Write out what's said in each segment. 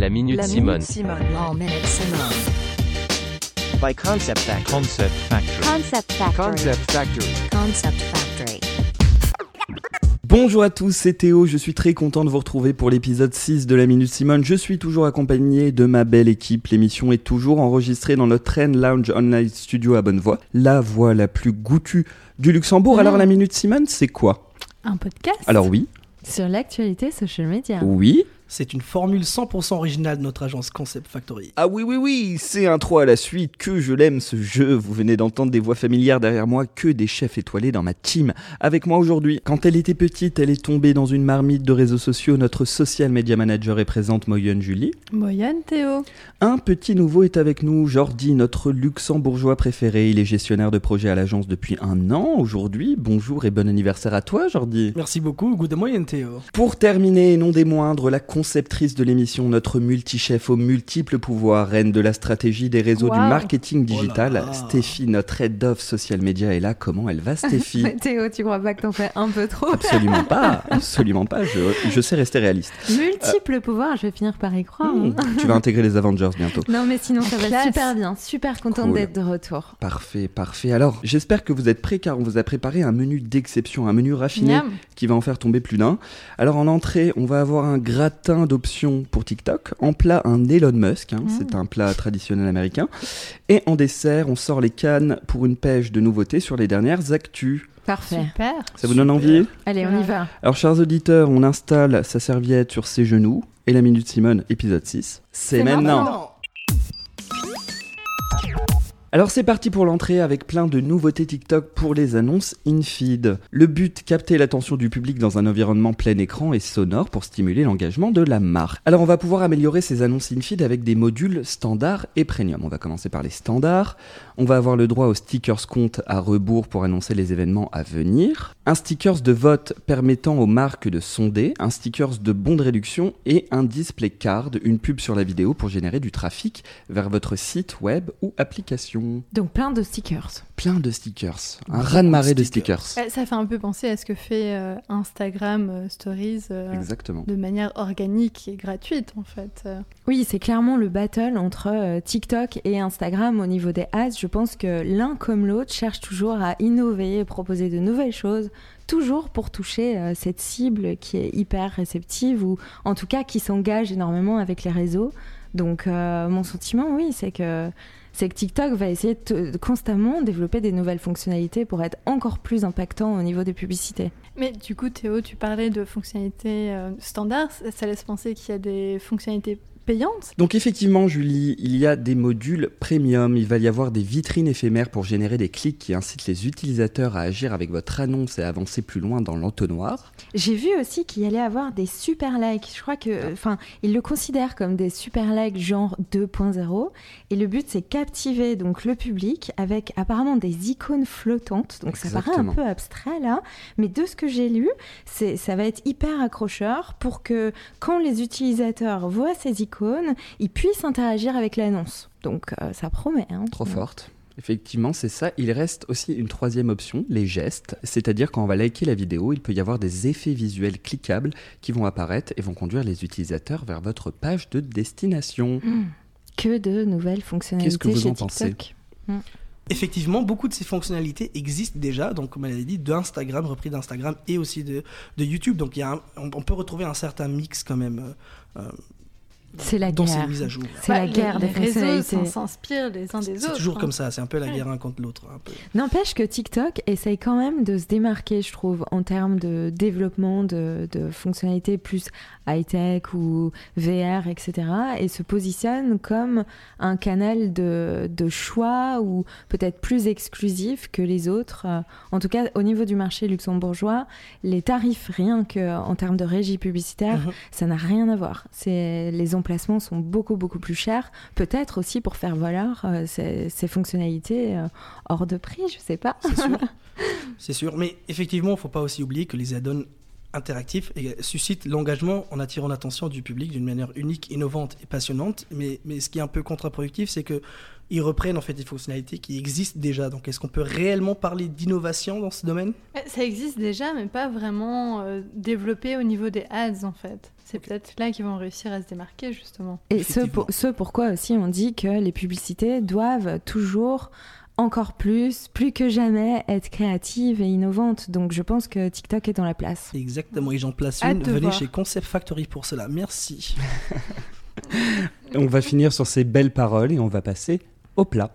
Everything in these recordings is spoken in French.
La Minute La Simone. Minute Simone. One Minute Simone. by Concept Factory. Concept Factory. Concept Factory. Concept Factory. Concept Factory. Bonjour à tous, c'est Théo, je suis très content de vous retrouver pour l'épisode 6 de la Minute Simone. Je suis toujours accompagné de ma belle équipe. L'émission est toujours enregistrée dans notre Train Lounge Online Studio à Bonnevoie, la voix la plus goûtue du Luxembourg. Alors la Minute Simone, c'est quoi? Un podcast? Alors oui, sur l'actualité social media. oui, C'est une formule 100% originale de notre agence Concept Factory. Ah oui, oui, oui, c'est un 3 à la suite, que je l'aime ce jeu. Vous venez d'entendre des voix familières derrière moi, que des chefs étoilés dans ma team. Avec moi aujourd'hui, quand elle était petite, elle est tombée dans une marmite de réseaux sociaux. Notre social media manager est présente, Moyenne Julie. Moyenne Théo. Un petit nouveau est avec nous, Jordi, notre luxembourgeois préféré. Il est gestionnaire de projet à l'agence depuis un an aujourd'hui. Bonjour et bon anniversaire à toi, Jordi. Merci beaucoup, goût de moyenne Théo. Pour terminer, et non des moindres, la conceptrice de l'émission, notre multichef aux multiples pouvoirs, reine de la stratégie des réseaux du marketing Oh digital. Stéphie, notre head of social media est là. Comment elle va, Stéphie Théo, tu crois pas que t'en fais un peu trop? Absolument pas, absolument pas. Je, je sais rester réaliste. Multiples pouvoirs, je vais finir par y croire. Hmm, hein. tu vas intégrer les Avengers bientôt. Non, mais sinon, ça va super bien. Super contente Cool. d'être de retour. Parfait, parfait. Alors, j'espère que vous êtes prêts car on vous a préparé un menu d'exception, un menu raffiné Miam. qui va en faire tomber plus d'un. Alors en entrée, on va avoir un gratin d'options pour TikTok. En plat, un Elon Musk, hein, c'est un plat traditionnel américain. Et en dessert, on sort les cannes pour une pêche de nouveautés sur les dernières actus. Parfait. Super. Ça vous donne envie Allez, on y va. Alors chers auditeurs, on installe sa serviette sur ses genoux. Et la Minute Simone, épisode 6, c'est C'est maintenant. Alors c'est parti pour l'entrée avec plein de nouveautés TikTok pour les annonces in-feed. Le but, capter l'attention du public dans un environnement plein écran et sonore pour stimuler l'engagement de la marque. Alors on va pouvoir améliorer ces annonces in-feed avec des modules standards et premium. On va commencer par les standards. On va avoir le droit aux stickers compte à rebours pour annoncer les événements à venir. Un stickers de vote permettant aux marques de sonder. Un stickers de bons de réduction et un display card, une pub sur la vidéo pour générer du trafic vers votre site web ou application. Donc, plein de stickers. Plein de stickers. Un raz-de-marée de de stickers. Eh, Ça fait un peu penser à ce que fait euh, Instagram euh, Stories euh, Exactement. de manière organique et gratuite en fait. Oui, c'est clairement le battle entre euh, TikTok et Instagram au niveau des ads. Je pense que l'un comme l'autre cherche toujours à innover et proposer de nouvelles choses, toujours pour toucher euh, cette cible qui est hyper réceptive ou en tout cas qui s'engage énormément avec les réseaux. Donc euh, mon sentiment, oui, c'est que c'est que TikTok va essayer de, de constamment développer des nouvelles fonctionnalités pour être encore plus impactant au niveau des publicités. Mais du coup, Théo, tu parlais de fonctionnalités euh, standards. Ça- laisse penser qu'il y a des fonctionnalités payantes. Donc effectivement, Julie, il y a des modules premium. Il va y avoir des vitrines éphémères pour générer des clics qui incitent les utilisateurs à agir avec votre annonce et à avancer plus loin dans l'entonnoir. J'ai vu aussi qu'il y allait avoir des super likes. Je crois que, enfin, ils le considèrent comme des super likes genre 2.0. Et le but, c'est captiver donc le public avec apparemment des icônes flottantes. Donc ça paraît un peu abstrait là, mais de ce que j'ai lu, c'est ça va être hyper accrocheur pour que quand les utilisateurs voient ces icônes, ils puissent interagir avec l'annonce. Donc euh, ça promet. Hein. Trop forte. Effectivement, c'est ça. Il reste aussi une troisième option, les gestes. C'est-à-dire quand on va liker la vidéo, il peut y avoir des effets visuels cliquables qui vont apparaître et vont conduire les utilisateurs vers votre page de destination. Que de nouvelles fonctionnalités Qu'est-ce que vous chez en pensez TikTok. Effectivement, beaucoup de ces fonctionnalités existent déjà, donc comme elle a dit, d'Instagram, repris d'Instagram et aussi de, de YouTube. Donc il y a un- on, on peut retrouver un certain mix quand même euh, euh, C'est la dans guerre. ces mises à jour. C'est Bah, la les- guerre les des réseaux fonctionnalités. s'en- s'inspirent les uns des autres. C'est toujours hein. comme ça, c'est un peu la Ouais. guerre un contre l'autre. N'empêche que TikTok essaye quand même de se démarquer, je trouve, en termes de développement de, de fonctionnalités plus high-tech ou VR, etc. Et se positionne comme un canal de, de choix ou peut-être plus exclusif que les autres. Euh, En tout cas, au niveau du marché luxembourgeois, les tarifs, rien qu'en termes de régie publicitaire, Mhm. ça n'a rien à voir. C'est- Les emplacements sont beaucoup, beaucoup plus chers. Peut-être aussi pour faire valoir euh, ces, ces fonctionnalités euh, hors de prix, je sais pas. C'est sûr. sûr. Mais effectivement, il ne faut pas aussi oublier que les add-ons interactif et suscite l'engagement en attirant l'attention du public d'une manière unique, innovante et passionnante. Mais, mais ce qui est un peu contre-productif, c'est que ils reprennent en fait des fonctionnalités qui existent déjà. Donc est-ce qu'on peut réellement parler d'innovation dans ce domaine? Euh, Ça existe déjà, mais pas vraiment euh, développé au niveau des ads en fait. C'est peut-être là qu'ils vont réussir à se démarquer justement. Et ce, pour, ce pourquoi aussi on dit que les publicités doivent toujours encore plus, plus que jamais, être créatives et innovantes. Donc je pense que TikTok est dans la place. Exactement, et j'en place une. Venez voir. chez Concept Factory pour cela. Merci. On va finir sur ces belles paroles et on va passer au plat.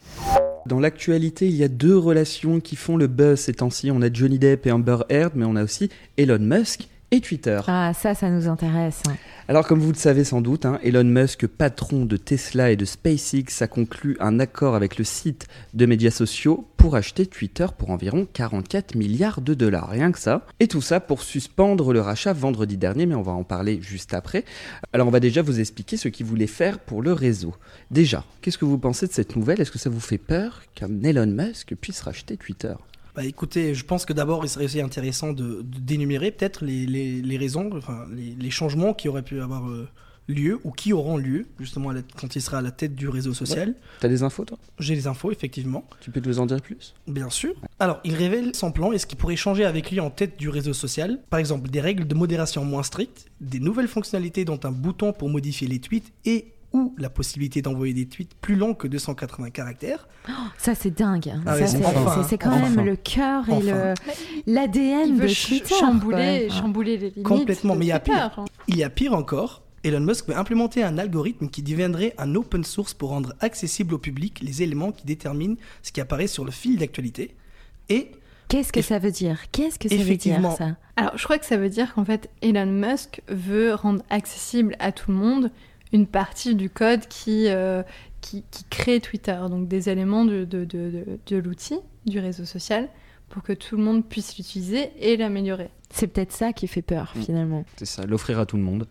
Dans l'actualité, il y a deux relations qui font le buzz ces temps-ci. On a Johnny Depp et Amber Heard, mais on a aussi Elon Musk et Twitter. Ah, ça, ça nous intéresse. Alors comme vous le savez sans doute, hein, Elon Musk, patron de Tesla et de SpaceX, a conclu un accord avec le site de médias sociaux pour acheter Twitter pour environ 44 milliards de dollars, rien que ça. Et tout ça pour suspendre le rachat vendredi dernier, mais on va en parler juste après. Alors on va déjà vous expliquer ce qu'il voulait faire pour le réseau. Déjà, qu'est-ce que vous pensez de cette nouvelle? Est-ce que ça vous fait peur qu'un Elon Musk puisse racheter Twitter? Bah écoutez, je pense que d'abord il serait aussi intéressant de, de d'énumérer peut-être les, les, les raisons, enfin les, les changements qui auraient pu avoir euh, lieu ou qui auront lieu justement la- quand il sera à la tête du réseau social. T'as des infos toi? J'ai les infos effectivement, Tu peux nous en dire plus? Bien sûr. Alors il révèle son plan et ce qui pourrait changer avec lui en tête du réseau social? Par exemple des règles de modération moins strictes, des nouvelles fonctionnalités dont un bouton pour modifier les tweets et ou la possibilité d'envoyer des tweets plus longs que 280 caractères. Ça, c'est dingue. Ah c'est, enfin, quand enfin. même le cœur et Enfin. le, l'ADN Il de veut ch- Twitter. chambouler, chambouler les limites. Complètement, de mais il y a pire. hein. Il y a pire encore, Elon Musk veut implémenter un algorithme qui deviendrait un open source pour rendre accessible au public les éléments qui déterminent ce qui apparaît sur le fil d'actualité. Et Qu'est-ce que ça veut dire? Qu'est-ce que ça veut dire, Effectivement. ça? Alors, je crois que ça veut dire qu'en fait, Elon Musk veut rendre accessible à tout le monde une partie du code qui, euh, qui, qui crée Twitter, donc des éléments de, de, de, de- de l'outil, du réseau social, pour que tout le monde puisse l'utiliser et l'améliorer. C'est peut-être ça qui fait peur, Mm. finalement. C'est ça, l'offrir à tout le monde.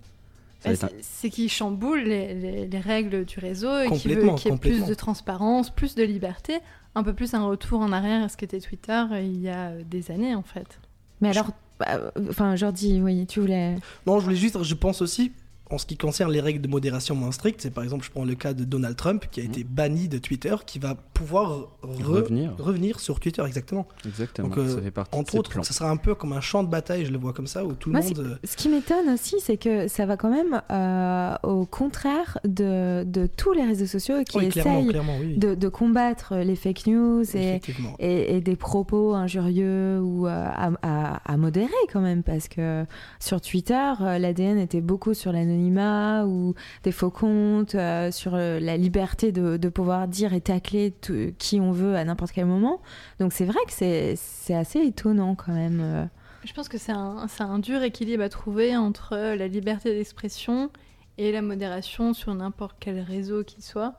Bah, c'est- qu'il chamboule les, les- les règles du réseau et qu'il veut Complètement, qu'il y ait plus de transparence, plus de liberté, un peu plus un retour en arrière à ce qu'était Twitter euh, il y a euh, des années en fait. Mais Je- alors, bah, enfin, Jordi, oui, tu voulais. non, je voulais juste, je pense aussi, en ce qui concerne les règles de modération moins strictes, c'est par exemple, je prends le cas de Donald Trump qui a été banni de Twitter, qui va pouvoir re- Revenir. revenir sur Twitter, exactement. Exactement, Donc, euh, ça fait partie Entre autres, plans. ça sera un peu comme un champ de bataille, je le vois comme ça, où tout le monde... euh, Ce qui m'étonne aussi, c'est que ça va quand même euh, au contraire de, de tous les réseaux sociaux qui oui, essayent clairement, oui. de, de combattre les fake news et, Effectivement. et, et des propos injurieux ou euh, à, à- à modérer quand même parce que sur Twitter l'ADN était beaucoup sur l'anonymat ou des faux comptes euh, sur euh, la liberté de, de pouvoir dire et tacler tout- qui on veut à n'importe quel moment donc c'est vrai que c'est c'est assez étonnant quand même euh. Je pense que c'est un, c'est un dur équilibre à trouver entre la liberté d'expression et la modération sur n'importe quel réseau qu'il soit.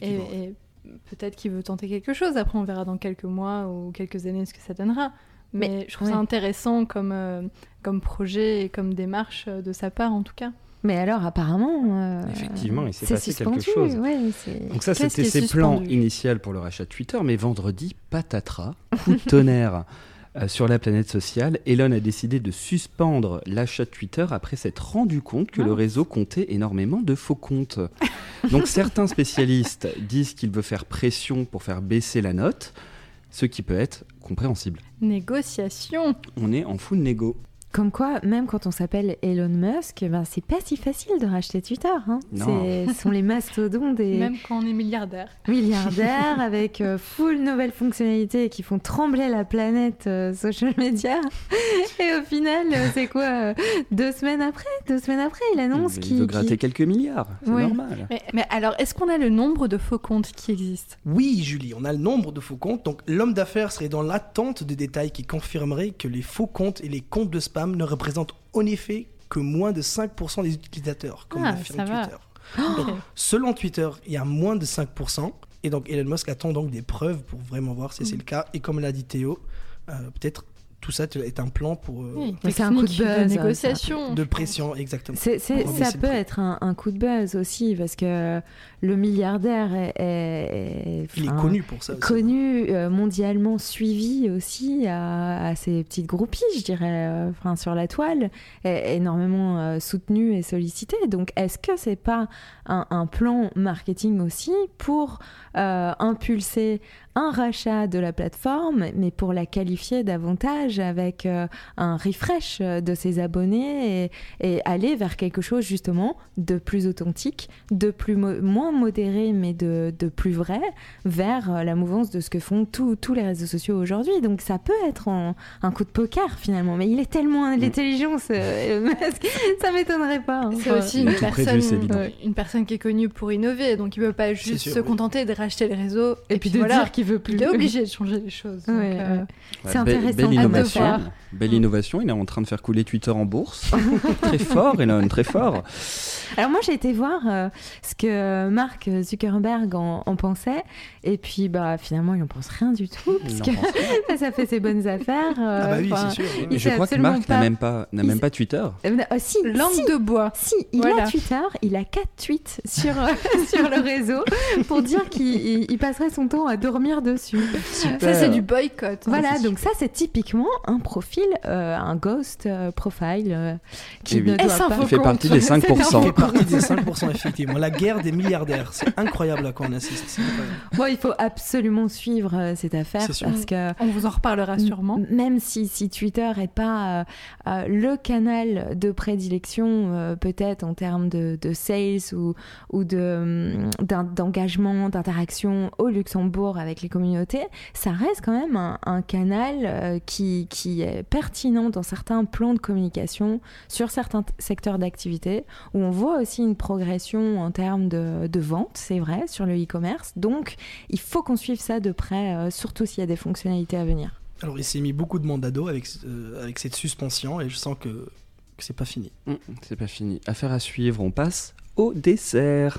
Et, peut-être qu'il veut tenter quelque chose. Après, on verra dans quelques mois ou quelques années ce que ça donnera. Mais, Mais- je trouve ouais. ça intéressant comme, euh, comme projet et comme démarche de sa part, en tout cas. Mais alors apparemment euh, Effectivement, il s'est c'est passé quelque suspendu, chose. ouais, Donc ça, c'était ses plans initiaux pour le rachat de Twitter, mais vendredi, patatras, coup de tonnerre euh, sur la planète sociale. Elon a décidé de suspendre l'achat de Twitter après s'être rendu compte que le Mince. réseau comptait énormément de faux comptes. Donc certains spécialistes disent qu'il veut faire pression pour faire baisser la note, ce qui peut être compréhensible. Négociation On est en full négo. Comme quoi, même quand on s'appelle Elon Musk, ben, c'est pas si facile de racheter Twitter. Hein. Ce sont les mastodons des Même quand on est milliardaire. milliardaires avec euh, full nouvelles fonctionnalités qui font trembler la planète euh, social media. Et au final, euh, c'est quoi euh, Deux semaines après? Deux semaines après, il annonce il qu'il veut qu'il- gratter quelques milliards, c'est Ouais. normal. Mais, mais alors, est-ce qu'on a le nombre de faux comptes qui existent? Oui, Julie, on a le nombre de faux comptes. Donc, l'homme d'affaires serait dans l'attente de détails qui confirmeraient que les faux comptes et les comptes de spam ne représentent en effet que moins de 5% des utilisateurs, comme Ah, l'affirme. Twitter. Donc, selon Twitter, il y a moins de 5%. Et donc, Elon Musk attend donc des preuves pour vraiment voir si c'est le cas. Et comme l'a dit Théo, euh, peut-être tout ça est un plan pour euh, Oui, c'est un coup de buzz, ça. négociation. de pression, exactement. Ça peut être un, un coup de buzz aussi, parce que le milliardaire est, est- Il est connu pour ça. aussi. connu, euh, mondialement suivi aussi à, à ses petites groupies, je dirais, euh, enfin, sur la toile, est énormément euh, soutenu et sollicité. Donc, est-ce que c'est pas un, un plan marketing aussi pour euh, impulser un rachat de la plateforme, mais pour la qualifier davantage avec euh, un refresh euh, de ses abonnés et, et aller vers quelque chose justement de plus authentique, de plus mo- moins modéré, mais de, de plus vrai, vers euh, la mouvance de ce que font tous les réseaux sociaux aujourd'hui. Donc ça peut être en- un coup de poker finalement, mais il est tellement intelligent, ce Elon Musk, ça m'étonnerait pas. hein. C'est aussi une prévu, personne, évident. une personne qui est connue pour innover, donc il ne peut pas juste sûr, se oui. contenter de racheter le réseau Et puis de voilà, dire qu'il veut plus. il est obligé de changer les choses. euh, ouais. C'est belle- intéressant Belle, affaire. Belle innovation. Il est en train de faire couler Twitter en bourse. très fort, Elon, très fort. Alors moi j'ai été voir euh, ce que Mark Zuckerberg en, en pensait et puis bah finalement il en pense rien du tout parce que ça, ça fait ses bonnes affaires. euh, Ah bah oui, enfin, c'est sûr. oui. il Je crois que Marc n'a même pas, n'a même pas Twitter. euh, euh, si, Langue si, de bois. si, il Voilà. a Twitter, il a quatre tweets sur, euh, sur le réseau pour dire qu'il il- il passerait son temps à dormir dessus. Ça, c'est du boycott. Voilà, c'est donc ça c'est typiquement un profil, euh, un ghost euh, profile euh, qui Eh oui. ne doit pas... Il fait partie des C'est un 5%. Ça fait partie des 5% effectivement. La guerre des milliardaires, c'est incroyable à quoi on assiste. Bon, il faut absolument suivre euh, cette affaire parce que On vous en reparlera sûrement. Même si, si Twitter n'est pas euh, euh, le canal de prédilection, euh, peut-être en termes de, de sales ou, ou de, d'in- d'engagement, d'interaction au Luxembourg avec les communautés, ça reste quand même un, un canal euh, qui, qui est pertinent dans certains plans de communication, sur certains secteurs d'activité, où on voit aussi une progression en termes de, de vente, c'est vrai, sur le e-commerce. Donc, il faut qu'on suive ça de près, euh, surtout s'il y a des fonctionnalités à venir. Alors il s'est mis beaucoup de mandado avec, euh, avec cette suspension et je sens que, que c'est pas fini. Hum, C'est pas fini. Affaire à suivre. On passe au dessert.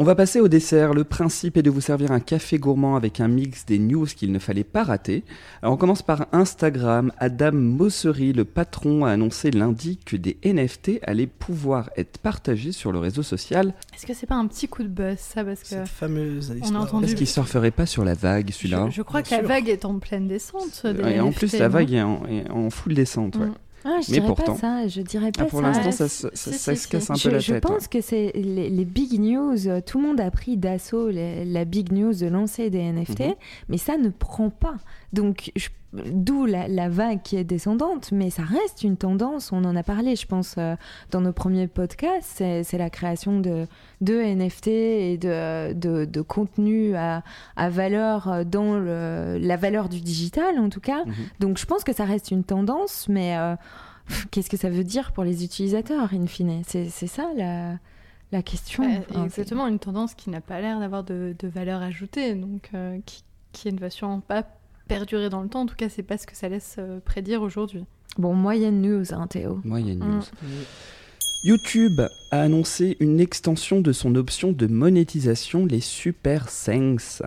On va passer au dessert. Le principe est de vous servir un café gourmand avec un mix des news qu'il ne fallait pas rater. Alors on commence par Instagram. Adam Mossery, le patron, a annoncé lundi que des NFT allaient pouvoir être partagés sur le réseau social. Est-ce que c'est pas un petit coup de buzz, ça Parce que Cette fameuse on a histoire. entendu- Est-ce qu'il surferait pas sur la vague celui-là? Je, je crois Bien que la vague est en pleine descente. des Et en NFT, plus, la vague est en, est en full descente. ouais. Ah, je Mais dirais pourtant- pas ça, je dirais pas Ah, pour l'instant, ça, se- ça- si, ça si, se casse un peu je, la je tête. pense que c'est les, les big news, euh, tout le monde a pris d'assaut la big news de lancer des NFT, Mhm. mais ça ne prend pas. Donc, je- d'où la, la vague qui est descendante, mais ça reste une tendance, on en a parlé, je pense, euh, dans nos premiers podcasts, c'est c'est la création de, de NFT et de, de, de contenu à, à valeur euh, dans le, la valeur du digital, en tout cas. Mhm. Donc, je pense que ça reste une tendance, mais... euh, Qu'est-ce que ça veut dire pour les utilisateurs, in fine? C'est c'est ça la, la question. Exactement, une tendance qui n'a pas l'air d'avoir de, de valeur ajoutée, donc euh, qui, qui ne va sûrement pas perdurer dans le temps. En tout cas, c'est pas ce que ça laisse euh, prédire aujourd'hui. Bon, moyenne news, hein, Théo. Une Mm. news. YouTube a annoncé une extension de son option de monétisation, les Super Thanks.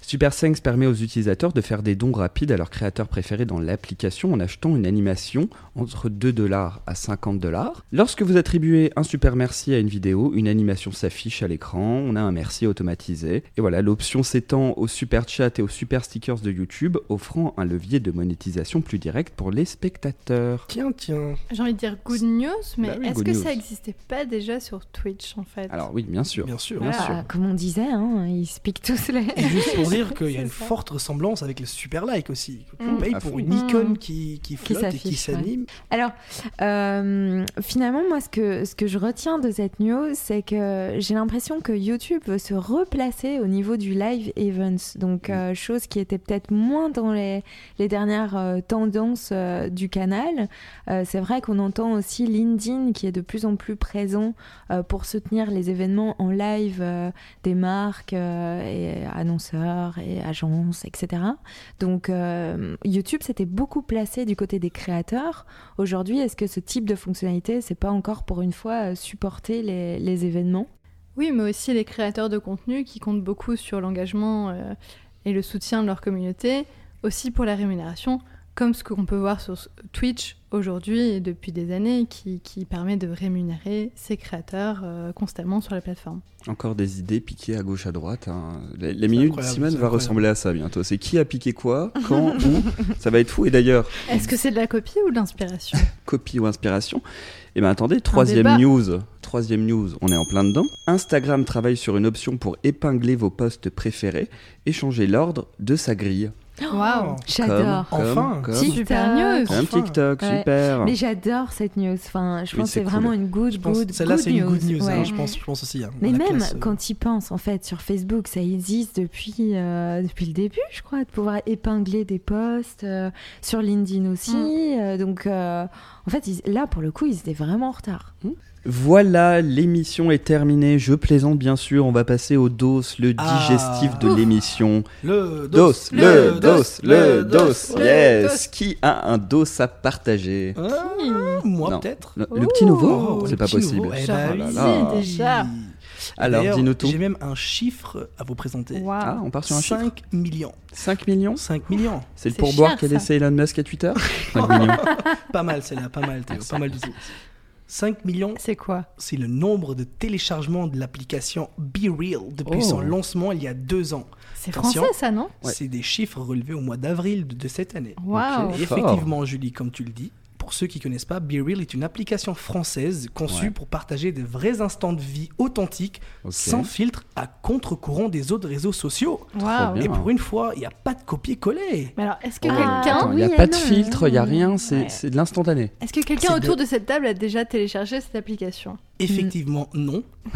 Super Thanks permet aux utilisateurs de faire des dons rapides à leurs créateurs préférés dans l'application en achetant une animation entre 2 dollars à 50 dollars. Lorsque vous attribuez un super merci à une vidéo, une animation s'affiche à l'écran, on a un merci automatisé. Et voilà, l'option s'étend aux super chats et aux super stickers de YouTube, offrant un levier de monétisation plus direct pour les spectateurs. Tiens, tiens. J'ai envie de dire good news, mais Bah oui, est-ce que news. ça existait pas déjà sur Twitch en fait Alors oui, bien sûr. Bien sûr. Bien Voilà. sûr. Ah, comme on disait, hein, ils se piquent tous les. Et juste pour dire qu'il y a une ça. forte ressemblance avec le super like aussi. Tu Mm. payes À pour une Mm. icône qui, qui flotte et qui ouais. s'anime. Alors, euh, finalement, moi, ce que, ce que je retiens de cette news, c'est que j'ai l'impression que YouTube veut se replacer au niveau du live events. Donc, euh, chose qui était peut-être moins dans les, les dernières euh, tendances euh, du canal. Euh, c'est vrai qu'on entend aussi LinkedIn qui est de plus en plus présent pour soutenir les événements en live euh, des marques euh, et annonceurs et agences, etc. Donc, euh, YouTube s'était beaucoup placé du côté des créateurs. Aujourd'hui, est-ce que ce type de fonctionnalité, c'est pas encore pour une fois euh, supporter les, événements? Oui, mais aussi les créateurs de contenu qui comptent beaucoup sur l'engagement euh, et le soutien de leur communauté, aussi pour la rémunération. Comme ce qu'on peut voir sur Twitch aujourd'hui et depuis des années, qui, qui permet de rémunérer ses créateurs euh, constamment sur la plateforme. Encore des idées piquées à gauche à droite. hein. Les, les minutes de Simone va ressembler à ça bientôt. C'est qui a piqué quoi, quand, où? Ça va être fou. Et d'ailleurs, Est-ce que c'est de la copie ou de l'inspiration? Copie ou inspiration? Eh bien attendez, troisième news. Troisième news, on est en plein dedans. Instagram travaille sur une option pour épingler vos posts préférés et changer l'ordre de sa grille. Waouh J'adore. Enfin. comme, Si. Super TikTok. news Enfin. TikTok, Ouais. super. Mais j'adore cette news. Enfin, je Oui, pense que c'est vraiment une good, Je pense good, celle-là, good c'est une good news, hein, je, pense, je pense aussi. hein. Mais même classe, euh, quand tu penses, en fait, sur Facebook, ça existe depuis, euh, depuis le début, je crois, de pouvoir épingler des posts. euh, sur LinkedIn aussi. Mm. euh, donc, euh, en fait, ils- là, pour le coup, ils étaient vraiment en retard. Voilà, l'émission est terminée. Je plaisante bien sûr. On va passer au dos, le Ah. digestif de l'émission. Le Dos, le dos, le dos. le Yes. Qui a un dos à partager? Ah, moi peut-être. le, le petit nouveau? Oh, C'est pas possible. Eh ben Oh là oui, là. déjà. Alors, dis-nous tout. J'ai même un chiffre à vous présenter. Ah, on part sur un chiffre 5 millions. 5 millions? 5 millions. C'est le C'est pourboire qu'a laissé Elon Musk à Twitter? 5 millions. Pas mal, celle-là, pas mal, Théo, pas mal du tout. 5 millions, C'est quoi? c'est le nombre de téléchargements de l'application BeReal depuis Oh. son lancement il y a deux ans. C'est français ça, non? Ouais. C'est des chiffres relevés au mois d'avril de, de cette année. Fort. effectivement, Julie, comme tu le dis, pour ceux qui connaissent pas, BeReal est une application française conçue Ouais. pour partager des vrais instants de vie authentiques, sans filtre, à contre-courant des autres réseaux sociaux. Et pour une fois, il n'y a pas de copier-coller. Mais alors, est-ce que quelqu'un attends, Il n'y a oui pas de non, filtre, il n'y a rien, c'est Ouais. de l'instantané. est-ce que quelqu'un autour de- de... cette table a déjà téléchargé cette application? Effectivement, non.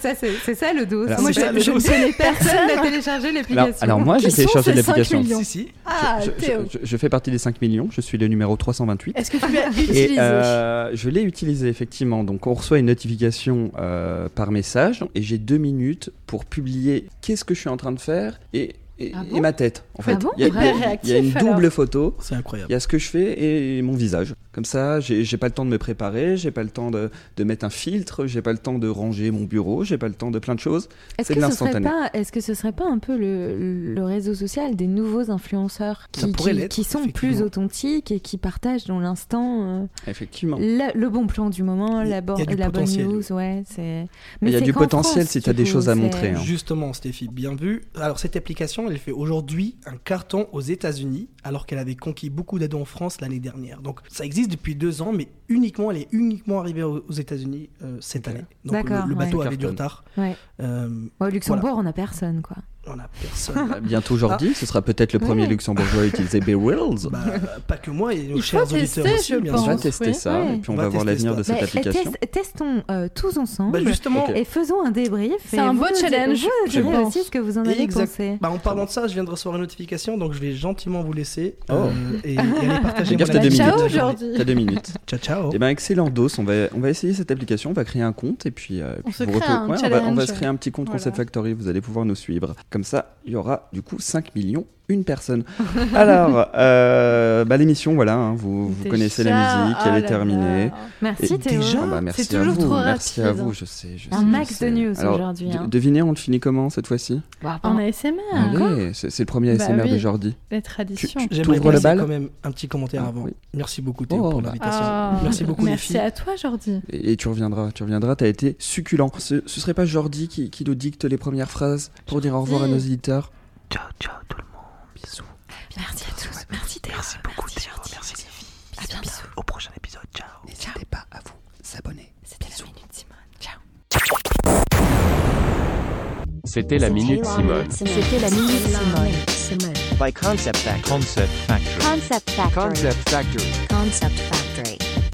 ça, c'est ça le dos. Alors, Moi, je, ça, je connais personne. Téléchargé Alors, l'application. alors moi, j'ai téléchargé l'application. millions Si, si. Ah, Je, je- je- je fais partie des 5 millions, je suis le numéro 328. Est-ce que tu l'as Et utilisé euh, je l'ai utilisé effectivement. Donc on reçoit une notification euh, par message et j'ai deux minutes pour publier qu'est-ce que je suis en train de faire et, et, Ah et ma tête. En fait, Ah bon il y a, Hyper il y a- réactif, il y a une alors. double photo. C'est incroyable. Il y a ce que je fais et mon visage. Comme ça, j'ai j'ai pas le temps de me préparer, j'ai pas le temps de, de mettre un filtre, j'ai pas le temps de ranger mon bureau, j'ai pas le temps de plein de choses. Est-ce c'est que, de ce serait l'instantané. pas, est-ce que ce serait pas un peu le, le réseau social des nouveaux influenceurs qui, sont effectivement. plus authentiques et qui partagent dans l'instant euh, Effectivement. la- le bon plan du moment, Il la, bo- il y a du la bonne news, ouais, c'est. Il y a du potentiel France, si t'as du des choses à montrer, hein. Justement, Stéphie, bien vu. Alors, cette application, elle fait aujourd'hui un carton aux États-Unis, alors qu'elle avait conquis beaucoup d'ados en France l'année dernière. Donc, ça existe depuis deux ans, mais uniquement, elle est uniquement arrivée aux aux États-Unis euh, cette année. Donc, le, D'accord, le bateau ouais. avait du retard. Ouais. Euh, Au Luxembourg, on a personne, quoi. On a personne. Bah, Bientôt aujourd'hui, ce sera peut-être le premier Ouais. luxembourgeois à utiliser Bearwells. bah, pas que moi et nos Il chers auditeurs tester, aussi, je bien on pense. sûr. va tester ça Ouais. et puis on On va, va voir l'avenir de cette application. test- testons euh, tous ensemble. Bah, justement. Et faisons un débrief. C'est et un vous beau challenge, Vous je pense. aussi ce que vous en avez Exact. pensé. bah, en parlant de ça, je viens de recevoir une notification, donc je vais gentiment vous laisser Oh. euh, et, et aller partager mon avis. Ciao aujourd'hui. T'as deux minutes. Ciao, ciao. Eh ben excellent dos, on va, on va essayer cette application, on va créer un compte et puis, euh, On vous on, va, on se créer un petit compte. Concept Factory, vous allez pouvoir nous suivre. Comme ça, il y aura du coup 5 millions, une personne. Alors, euh, bah, l'émission, voilà, hein, vous, connaissez la musique, elle oh est terminée. là. Merci Théo. déjà, Ah bah, merci C'est à vous, trop merci à vous, je sais. Je Un sais, max je sais. de news aujourd'hui, de- hein. Devinez, on le finit comment cette fois-ci? En ASMR, Allez, c'est le premier Bah ASMR de oui. Jordi. les traditions. J'aimerais quand même un petit commentaire Ah, avant. oui. Merci beaucoup Théo Oh, pour bah. l'invitation. Ah, Merci beaucoup les Merci filles. à toi, Jordi. Et, et tu reviendras, tu reviendras, t'as été succulent. Ce, ce serait pas Jordi qui, qui nous dicte les premières phrases pour dire au revoir à nos éditeurs? Ciao, ciao tout le monde. Bisous. Merci à tous. Merci Théo. Merci beaucoup Théo. Merci les filles. À bientôt. Au prochain épisode. Ciao. N'hésitez pas à vous abonner. C'était la minute Simone. Ciao. C'était la Minute Simone. C'était la Minute Simone. By Concept Factory. Concept Factory. Concept Factory. Concept Factory. Concept Factory.